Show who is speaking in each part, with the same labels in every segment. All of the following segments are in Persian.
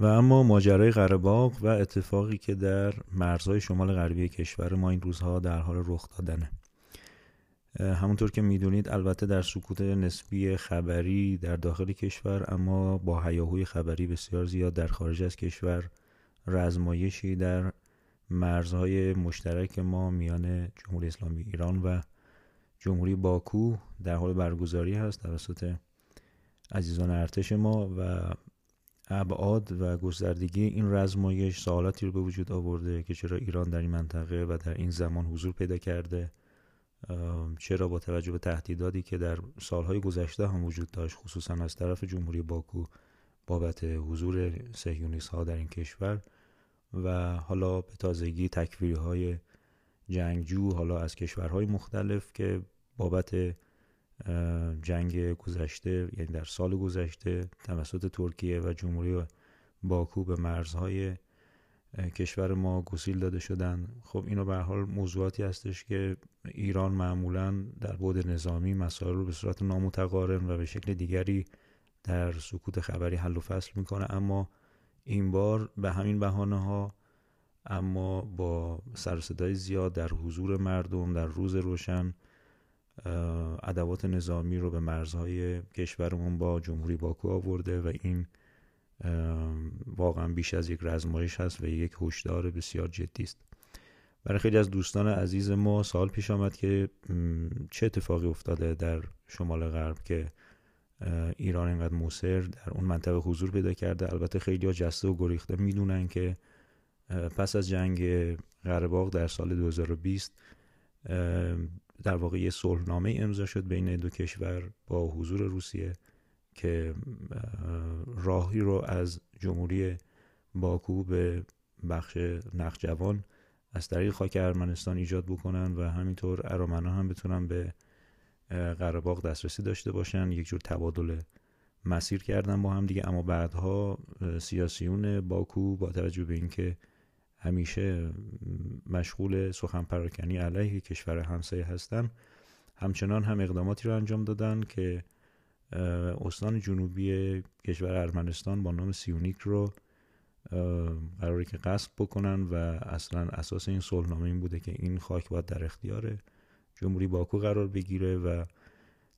Speaker 1: و اما ماجرای قره‌باغ و اتفاقی که در مرزهای شمال غربی کشور ما این روزها در حال رخ دادنه. همونطور که می‌دونید البته در سکوت نسبی خبری در داخل کشور اما با هیاهوی خبری بسیار زیاد در خارج از کشور رزمایشی در مرزهای مشترک ما میان جمهوری اسلامی ایران و جمهوری باکو در حال برگزاری هست توسط عزیزان ارتش ما و ابعاد و گستردگی این رزمایش سوالاتی رو به وجود آورده که چرا ایران در این منطقه و در این زمان حضور پیدا کرده چرا با توجه به تهدیداتی که در سالهای گذشته هم وجود داشت خصوصا از طرف جمهوری باکو بابت حضور سهیونیست ها در این کشور و حالا به تازگی تکفیری جنگجو حالا از کشورهای مختلف که بابت جنگ گذشته یعنی در سال گذشته توسط ترکیه و جمهوری باکو به مرزهای کشور ما گسیل داده شدن. خب اینو به حال موضوعاتی هستش که ایران معمولا در بود نظامی مسائل رو به صورت نامتقارن و به شکل دیگری در سکوت خبری حل و فصل می‌کنه. اما این بار به همین بهانه ها اما با سرصدای زیاد در حضور مردم در روز روشن ادوات نظامی رو به مرزهای کشورمون با جمهوری باکو آورده و این واقعا بیش از یک رزمایش هست و یک هشدار بسیار جدی است. برای خیلی از دوستان عزیز ما سال پیش آمد که چه اتفاقی افتاده در شمال غرب که ایران اینقدر موثر در اون منطقه حضور پیدا کرده؟ البته خیلی ها جسته و گریخته می‌دونن که پس از جنگ قرهباغ در سال 2020 در واقع یه صلحنامه امضا شد بین دو کشور با حضور روسیه که راهی رو از جمهوری باکو به بخش نخجوان از طریق خاک ارمنستان ایجاد بکنن و همینطور ارامنا هم بتونن به قرهباغ دسترسی داشته باشن. یک جور تبادل مسیر کردن با هم دیگه. اما بعدها سیاسیون باکو با توجه به اینکه همیشه مشغول سخن پراکنی علیه کشور همسایه هستن همچنان هم اقداماتی رو انجام دادن که استان جنوبی کشور ارمنستان با نام سیونیک رو قراره که غصب بکنن و اصلا اساس این صلحنامه این بوده که این خاک باید در اختیار جمهوری باکو قرار بگیره و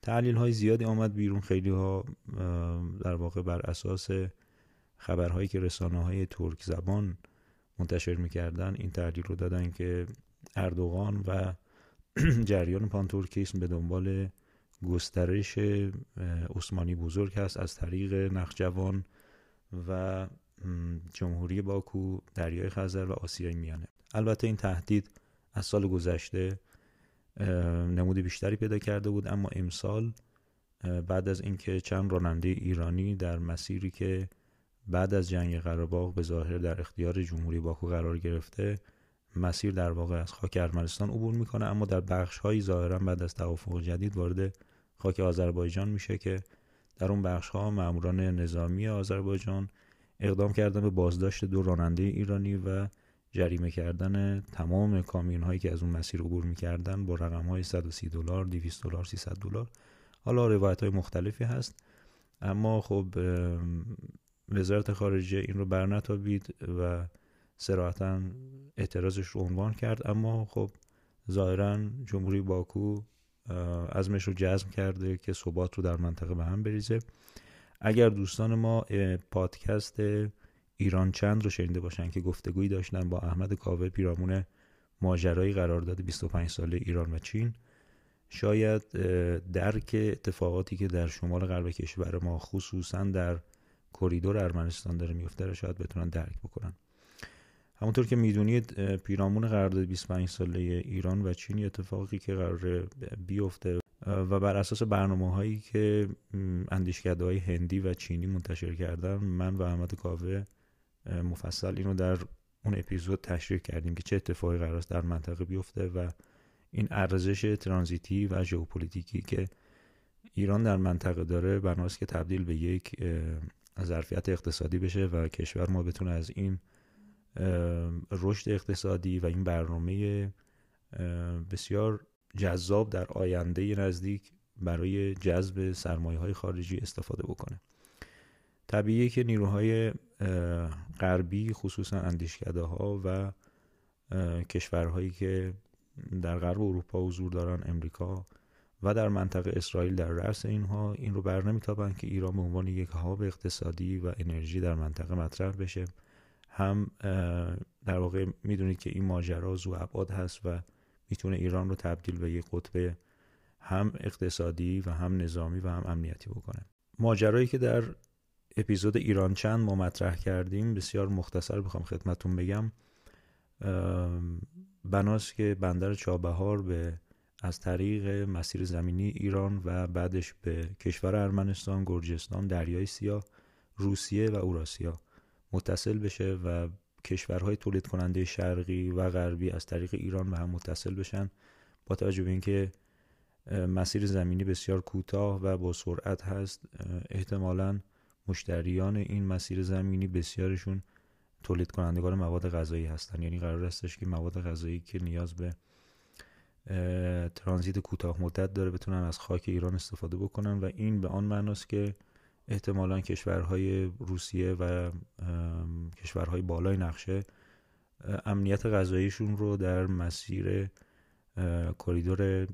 Speaker 1: تحلیل های زیادی آمد بیرون. خیلی ها در واقع بر اساس خبرهایی که رسانه های ترک زبان منتشر می‌کردن. این تحلیل رو دادن که اردوغان و جریان پانتورکیسم به دنبال گسترش عثمانی بزرگ هست از طریق نخجوان و جمهوری باکو دریای خزر و آسیای میانه. البته این تهدید از سال گذشته نمود بیشتری پیدا کرده بود اما امسال بعد از اینکه چند راننده ایرانی در مسیری که بعد از جنگ قرهباغ به ظاهر در اختیار جمهوری باکو قرار گرفته مسیر در واقع از خاک ارمنستان عبور می‌کنه اما در بخش هایی ظاهرا بعد از توافق جدید وارد خاک آذربایجان میشه که در اون بخش ها ماموران نظامی آذربایجان اقدام کردن به بازداشت دو راننده ایرانی و جریمه کردن تمام کامیون هایی که از اون مسیر عبور می‌کردن با رقم های 130 دلار، 200 دلار، 300 دلار. حالا روایت های مختلفی هست اما خب وزارت خارجه این رو برنتابید و سراحتا اعتراضش رو عنوان کرد. اما خب ظاهرا جمهوری باکو ازمش رو جزم کرده که ثبات رو در منطقه به هم بریزه. اگر دوستان ما پادکست ایران چند رو شنیده باشن که گفتگویی داشتن با احمد کاوه پیرامون ماجرای قرارداد 25 ساله ایران و چین شاید درک اتفاقاتی که در شمال غرب کشور ما خصوصا در کریدور ارمنستان داره میفته رو شاید بتونن درک بکنن. همونطور که می‌دونید پیرامون قرارداد 25 ساله ایران و چین اتفاقی که قرار بیفته و بر اساس برنامه هایی که اندیشکده های هندی و چینی منتشر کردن من و احمد کاوه مفصل اینو در اون اپیزود تشریح کردیم که چه اتفاقی قرار است در منطقه بیفته و این ارزش ترانزیتی و ژئوپلیتیکی که ایران در منطقه داره بناست که تبدیل به یک ظرفیت اقتصادی بشه و کشور ما بتونه از این رشد اقتصادی و این برنامه بسیار جذاب در آینده نزدیک برای جذب سرمایه های خارجی استفاده بکنه. طبیعیه که نیروهای غربی خصوصا اندیشکده ها و کشورهایی که در غرب اروپا حضور دارن امریکا و در منطقه اسرائیل در رأس اینها این رو بر نمیتابند که ایران به عنوان یک هاب اقتصادی و انرژی در منطقه مطرح بشه. هم در واقع می‌دونید که این ماجرا زو ابعاد هست و می‌تونه ایران رو تبدیل به یک قطب هم اقتصادی و هم نظامی و هم امنیتی بکنه. ماجرایی که در اپیزود ایران چند ما مطرح کردیم بسیار مختصر بخوام خدمتون بگم. بناست که بندر چابهار به از طریق مسیر زمینی ایران و بعدش به کشور ارمنستان، گرجستان، دریای سیاه، روسیه و اوراسیا متصل بشه و کشورهای تولید کننده شرقی و غربی از طریق ایران به هم متصل بشن با توجه به اینکه مسیر زمینی بسیار کوتاه و با سرعت هست. احتمالا مشتریان این مسیر زمینی بسیارشون تولید کنندگان مواد غذایی هستن. یعنی قرار استش که مواد غذایی که نیاز به ترانزیت کوتاه مدت داره بتونن از خاک ایران استفاده بکنن و این به آن معناست که احتمالا کشورهای روسیه و کشورهای بالای نقشه امنیت غذاییشون رو در مسیر کریدور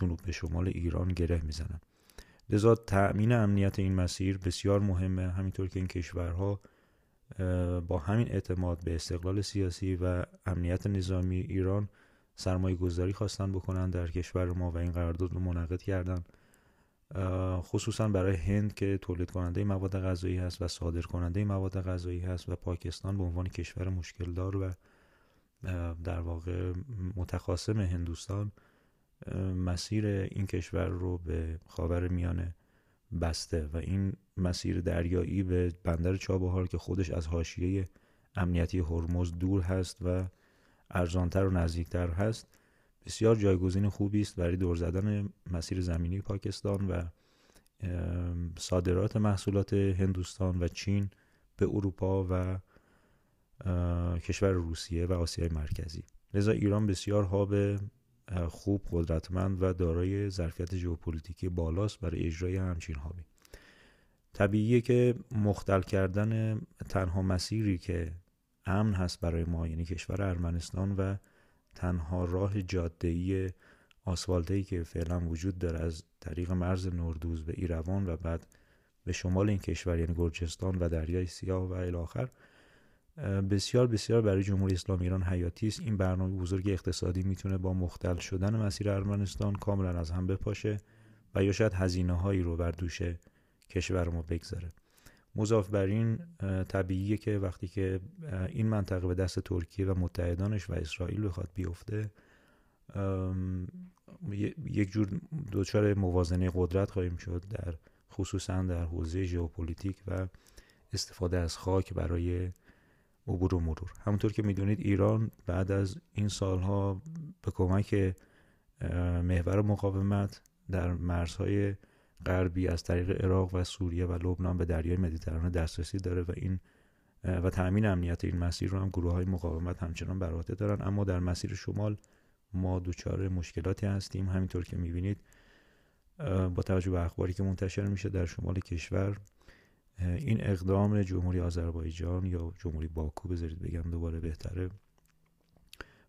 Speaker 1: جنوب به شمال ایران گره می‌زنن. لذا تأمین امنیت این مسیر بسیار مهمه همینطور که این کشورها با همین اعتماد به استقلال سیاسی و امنیت نظامی ایران سرمایه گذاری خواستن بکنن در کشور ما و این قرارداد رو منعقد کردن. خصوصا برای هند که تولید کننده مواد غذایی هست و صادر کننده مواد غذایی هست و پاکستان به عنوان کشور مشکل دار و در واقع متخاصم هندوستان مسیر این کشور رو به خاور میانه بسته و این مسیر دریایی به بندر چابهار که خودش از حاشیه امنیتی هرمز دور هست و ارزانتر و نزدیکتر هست. بسیار جایگزین خوبی است برای دور زدن مسیر زمینی پاکستان و صادرات محصولات هندوستان و چین به اروپا و کشور روسیه و آسیای مرکزی. لذا ایران بسیار هاب خوب قدرتمند و دارای ظرفیت ژئوپلیتیکی بالاست برای اجرای همچین هابی طبیعیه که مختل کردن تنها مسیری که امن هست برای ما یعنی کشور ارمنستان و تنها راه جاده‌ای آسفالته‌ای که فعلا وجود داره از طریق مرز نوردوز به ایروان و بعد به شمال این کشور یعنی گرجستان و دریای سیاه و الاخر بسیار بسیار برای جمهوری اسلامی ایران حیاتی است. این برنامه بزرگ اقتصادی می‌تونه با مختل شدن مسیر ارمنستان کاملا از هم بپاشه و یا شاید هزینه هایی رو بر دوش کشور ما بگذاره. مضاف بر این طبیعیه که وقتی که این منطقه به دست ترکیه و متحدانش و اسرائیل بخواد بیفته یک جور دچار موازنه قدرت خواهیم شد در خصوصا در حوزه ژئوپلیتیک و استفاده از خاک برای عبور و مرور. همونطور که می‌دونید ایران بعد از این سالها به کمک محور مقاومت در مرزهای غربی از طریق عراق و سوریه و لبنان به دریای مدیترانه دسترسی داره و این و تأمین امنیت این مسیر رو هم گروه های مقاومت همچنان بر عهده دارن. اما در مسیر شمال ما دچار مشکلاتی هستیم. همینطور که می‌بینید با توجه به اخباری که منتشر میشه در شمال کشور این اقدام جمهوری آذربایجان یا جمهوری باکو بذارید بگم دوباره بهتره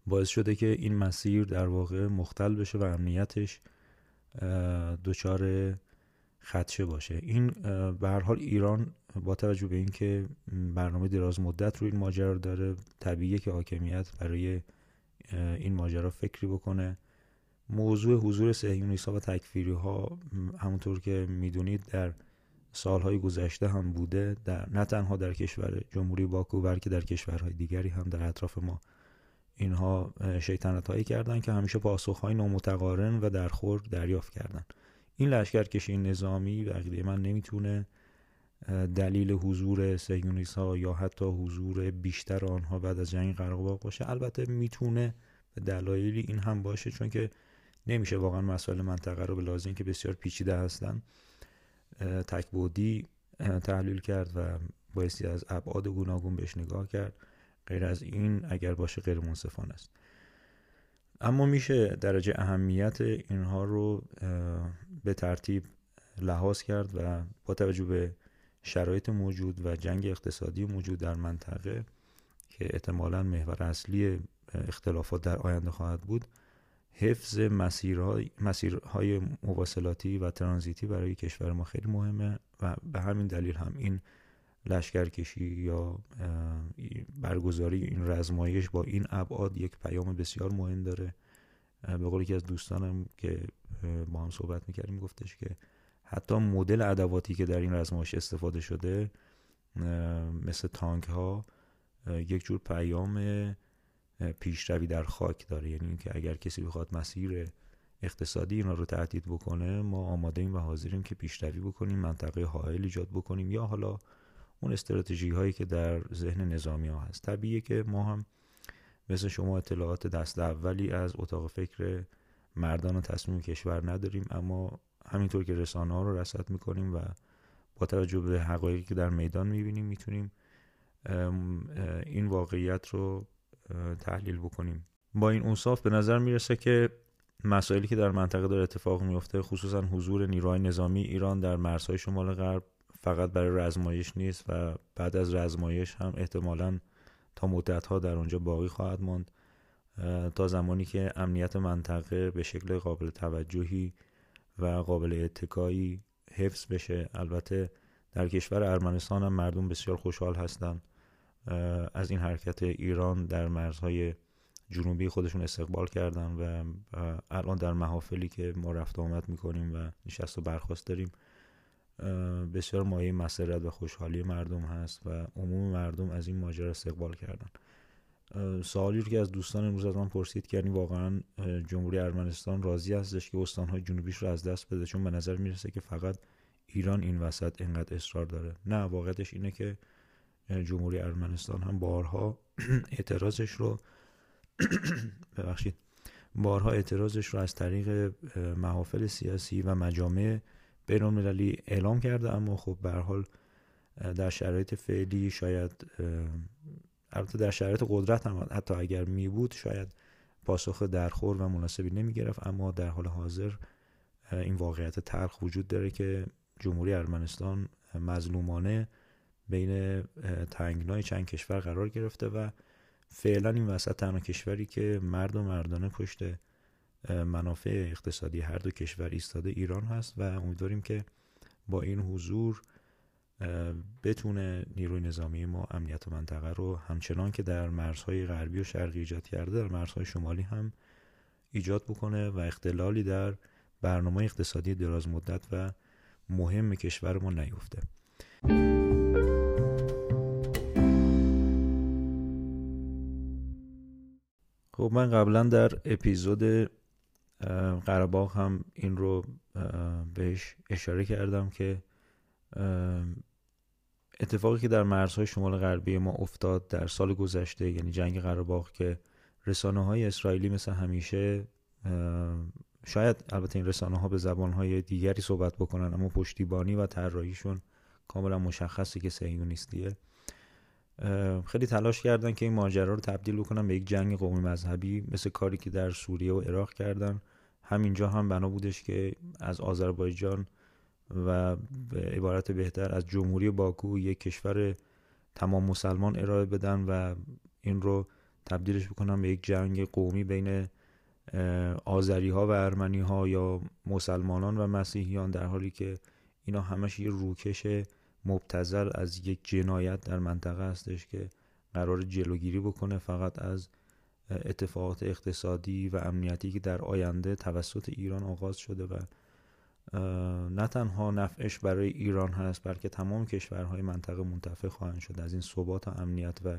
Speaker 1: باعث شده که این مسیر در واقع مختل بشه و امنیتش دچار خدشه باشه. این به حال ایران با توجه به اینکه برنامه دراز مدت رو این ماجرا داره طبیعیه که حاکمیت برای این ماجرا فکری بکنه. موضوع حضور ها و تکفیری ها همونطور که می‌دونید در سالهای گذشته هم بوده. در نه تنها در کشور جمهوری باکو بلکه در کشورهای دیگری هم در اطراف ما اینها شیطنت هایی کردن که همیشه پاسخ های نامتقارن و درخور دریافت کردن. این لشکرکشی نظامی به من نمی‌تونه دلیل حضور سیونیس ها یا حتی حضور بیشتر آنها بعد از جنگ قرقاق باشه. البته می‌تونه به دلایلی این هم باشه چون که نمیشه واقعا مسائل منطقه رو به لازم که بسیار پیچیده هستن تکبودی تحلیل کرد و بایستی از ابعاد گوناگون بهش نگاه کرد. غیر از این اگر باشه غیر منصفانه است. اما میشه درجه اهمیت اینها رو به ترتیب لحاظ کرد و با توجه به شرایط موجود و جنگ اقتصادی موجود در منطقه که احتمالا محور اصلی اختلافات در آینده خواهد بود حفظ مسیرهای, مسیرهای مواصلاتی و ترانزیتی برای کشور ما خیلی مهمه و به همین دلیل هم این لشکرکشی یا برگزاری این رزمایش با این ابعاد یک پیام بسیار مهم داره. به قول یکی از دوستانم که با هم صحبت می‌کردیم گفتش که حتی مدل ادواتی که در این رزمایش استفاده شده مثل تانک ها یک جور پیام پیشروی در خاک داره. یعنی اینکه اگر کسی بخواد مسیر اقتصادی اینا رو تهدید بکنه ما آماده ایم و حاضریم که پیشروی بکنیم منطقه حائل ایجاد بکنیم. یا حالا اون استراتژی هایی که در ذهن نظامی ها هست. طبیعیه که ما هم مثل شما اطلاعات دست اولی از اتاق فکر مردان و تصمیم کشور نداریم اما همینطور که رسانه ها رو رصد می‌کنیم و با توجه به حقایقی که در میدان می‌بینیم می‌تونیم این واقعیت رو تحلیل بکنیم. با این اوصاف به نظر می‌رسه که مسائلی که در منطقه داره اتفاق میفته خصوصا حضور نیروهای نظامی ایران در مرزهای شمال غرب فقط برای رزمایش نیست و بعد از رزمایش هم احتمالا تا مدت ها در اونجا باقی خواهد ماند. تا زمانی که امنیت منطقه به شکل قابل توجهی و قابل اتکایی حفظ بشه. البته در کشور ارمنستان هم مردم بسیار خوشحال هستند. از این حرکت ایران در مرزهای جنوبی خودشون استقبال کردن و الان در محافلی که ما رفت آمد می‌کنیم و نشست و برخواست داریم بسیار مایه مسرت و خوشحالی مردم هست و عموم مردم از این ماجرا استقبال کردن. سوالی رو که از دوستان امروز از من پرسید کردیم واقعا جمهوری ارمنستان راضی هستش که استانهای جنوبیش رو از دست بده؟ چون به نظر می‌رسه که فقط ایران این وسط انقدر اصرار داره. نه واقعیتش اینه که جمهوری ارمنستان هم بارها اعتراضش رو ببخشید بارها اعتراضش رو از طریق محافل سیاسی و مجامع بین المللی اعلام کرده اما خب به حال در شرایط فعلی شاید البته در شرایط قدرت هم حتی اگر می بود شاید پاسخ درخور و مناسبی نمی گرفت. اما در حال حاضر این واقعیت تلخ وجود داره که جمهوری ارمنستان مظلومانه بین تنگنای چند کشور قرار گرفته و فعلا این وسط تنها کشوری که مرد و مردانه پشت منافع اقتصادی هر دو کشور ایستاده ایران هست و امیدواریم که با این حضور بتونه نیروی نظامی ما امنیت منطقه رو همچنان که در مرزهای غربی و شرقی ایجاد کرده در مرزهای شمالی هم ایجاد بکنه و اختلالی در برنامه اقتصادی دراز مدت و مهم کشور ما نیفته. خب من قبلا در اپیزود قرباغ هم این رو بهش اشاره کردم که اتفاقی که در مرزهای شمال غربی ما افتاد در سال گذشته یعنی جنگ قره‌باغ که رسانه های اسرائیلی مثل همیشه شاید البته این رسانه ها به زبان های دیگری صحبت بکنن اما پشتیبانی و طراحیشون کاملا مشخصه که صهیونیستیه خیلی تلاش کردن که این ماجرا رو تبدیل بکنن به یک جنگ قومی مذهبی مثل کاری که در سوریه و عراق کردن. همینجا هم بنا بودش که از آذربایجان و به عبارت بهتر از جمهوری باکو یک کشور تمام مسلمان ارائه بدن و این رو تبدیلش بکنن به یک جنگ قومی بین آذری ها و ارمنی ها یا مسلمانان و مسیحیان در حالی که اینا همش یه روکش مبتزل از یک جنایت در منطقه هستش که قرار جلوگیری بکنه فقط از اتفاقات اقتصادی و امنیتی که در آینده توسط ایران آغاز شده و نه تنها نفعش برای ایران هست بلکه تمام کشورهای منطقه منتفع خواهند شد. از این ثبات امنیت و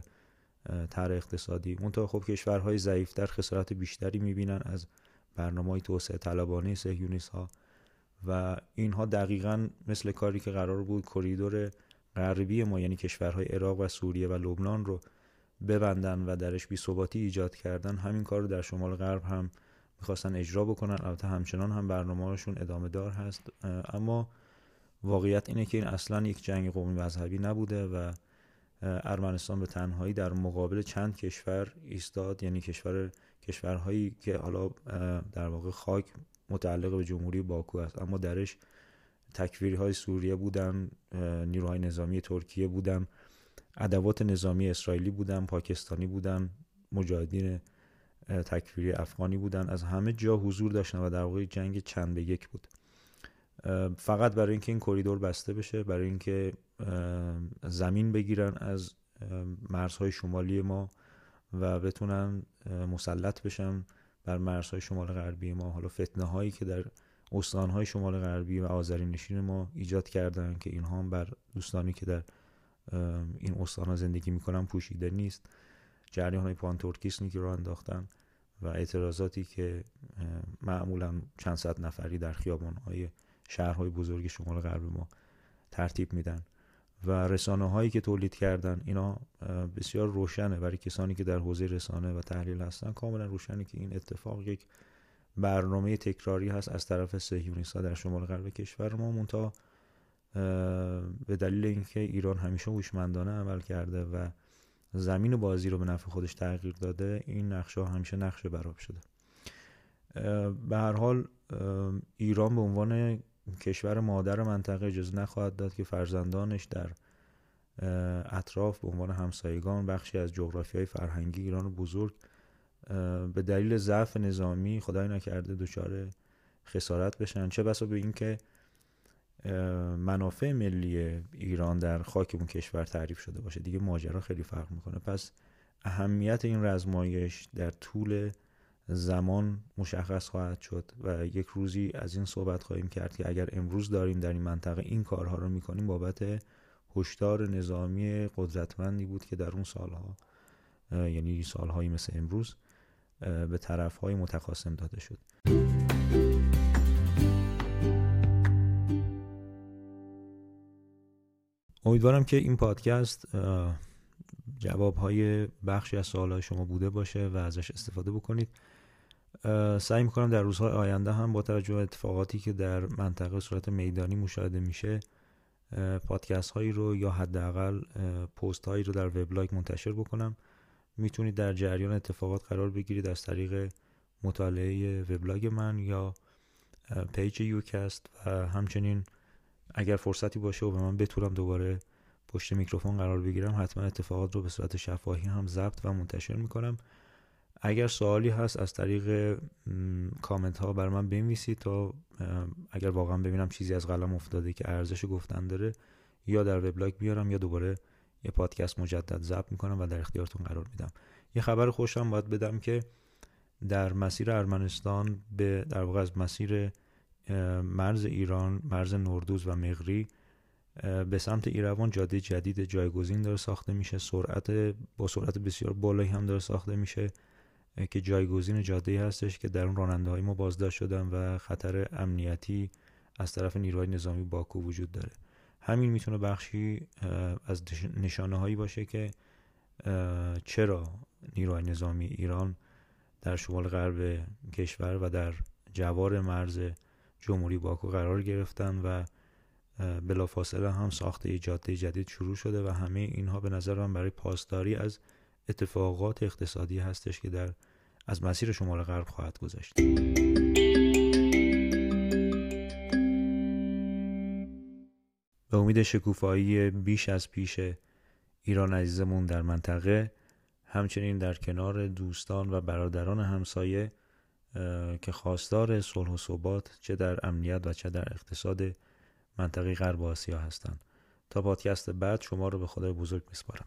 Speaker 1: تر اقتصادی. منتها خب کشورهای ضعیفتر خسارت بیشتری می‌بینن از برنامه توسعه طلبانه سهیونیست ها و اینها دقیقا مثل کاری که قرار بود کریدور غربی ما یعنی کشورهای عراق و سوریه و لبنان رو ببندن و درش بی ثباتی ایجاد کردن همین کار رو در شمال غرب هم می‌خواستن اجرا بکنن. البته همچنان هم برنامه‌هاشون ادامه دار هست. اما واقعیت اینه که این اصلا یک جنگ قومی مذهبی نبوده و ارمنستان به تنهایی در مقابل چند کشور ایستاد. یعنی کشور کشورهایی که حالا در واقع خاک متعلق به جمهوری باکو است. اما درش تکفیری های سوریه بودن نیروهای نظامی ترکیه بودن. ادوات نظامی اسرائیلی بودن پاکستانی بودن مجاهدین تکفیری افغانی بودن. از همه جا حضور داشتن و در واقع جنگ چند به یک بود. فقط برای اینکه این کریدور بسته بشه برای اینکه زمین بگیرن از مرزهای شمالی ما و بتونن مسلط بشن بر مرزهای شمال غربی ما. حالا فتنه هایی که در استانهای شمال غربی و آذرین نشین ما ایجاد کردن که اینها هم بر دوستانی که در این استان زندگی می‌کنن پوشیده نیست. جریان های پانتورکیسمی که رو انداختن و اعتراضاتی که معمولا چند صد نفری در خیابان های شهرهای بزرگ شمال غرب ما ترتیب میدن. و رسانه هایی که تولید کردن اینا بسیار روشنه. برای کسانی که در حوزه رسانه و تحلیل هستن کاملا روشنه که این اتفاق یک برنامه تکراری هست از طرف صهیونیست‌ها در شمال غرب کشور ما. مونتا به دلیل اینکه ایران همیشه هوشمندانه عمل کرده و زمین بازی رو به نفع خودش تغییر داده این نقشه همیشه نقشه براب شده. به هر حال ایران به عنوان کشور مادر منطقه اجازه نخواهد داد که فرزندانش در اطراف به عنوان همسایگان بخشی از جغرافی های فرهنگی ایران بزرگ به دلیل ضعف نظامی خدای نکرده دچار خسارت بشن. چه بسا به اینکه منافع ملی ایران در خاک اون کشور تعریف شده باشه. دیگه ماجرا خیلی فرق می‌کنه. پس اهمیت این رزمایش در طول زمان مشخص خواهد شد و یک روزی از این صحبت خواهیم کرد که اگر امروز داریم در این منطقه این کارها رو می‌کنیم بابت هشدار نظامی قدرتمندی بود که در اون سالها یعنی سالهایی مثل امروز به طرفهای متخاصم داده شد. امیدوارم که این پادکست جواب های بخشی از سوال شما بوده باشه و ازش استفاده بکنید. سعی می‌کنم در روزهای آینده هم با توجه به اتفاقاتی که در منطقه صورت میدانی مشاهده میشه پادکست هایی رو یا حداقل پست هایی رو در وبلاگ منتشر بکنم. می‌تونید در جریان اتفاقات قرار بگیرید از طریق مطالعه وبلاگ من یا پیج یوکست و همچنین اگر فرصتی باشه و و من بتونم دوباره پشت میکروفون قرار بگیرم حتما اتفاقات رو به صورت شفاهی هم ضبط و منتشر می‌کنم. اگر سوالی هست از طریق کامنت ها بر من بنویسید تا اگر واقعا ببینم چیزی از قلم افتاده که ارزش گفتن داره یا در وبلاگ بیارم یا دوباره یه پادکست مجدد ضبط می‌کنم و در اختیارتون قرار میدم. یه خبر خوشم باید بدم که در مسیر ارمنستان به در واقع از مسیر مرز ایران مرز نوردوز و مغری به سمت ایروان جاده جدید جایگزین داره ساخته میشه. سرعت با سرعت بسیار بالایی هم داره ساخته میشه که جایگزین جاده هستش که در اون راننده های ما بازداشت شدن و خطر امنیتی از طرف نیروهای نظامی باکو وجود داره. همین می‌تونه بخشی از نشانه هایی باشه که چرا نیروهای نظامی ایران در شمال غرب کشور و در جوار مرز جمهوری باکو قرار گرفتن و بلافاصله هم ساخت جاده جدید شروع شده و همه اینها به نظر من برای پاسداری از اتفاقات اقتصادی هستش که در از مسیر شمال غرب خواهد گذشت. به امید شکوفایی بیش از پیش ایران عزیزمون در منطقه همچنین در کنار دوستان و برادران همسایه که خواستار صلح و ثبات چه در امنیت و چه در اقتصاد منطقه غرب آسیا هستند. تا پادکست بعد شما رو به خدای بزرگ میسپارم.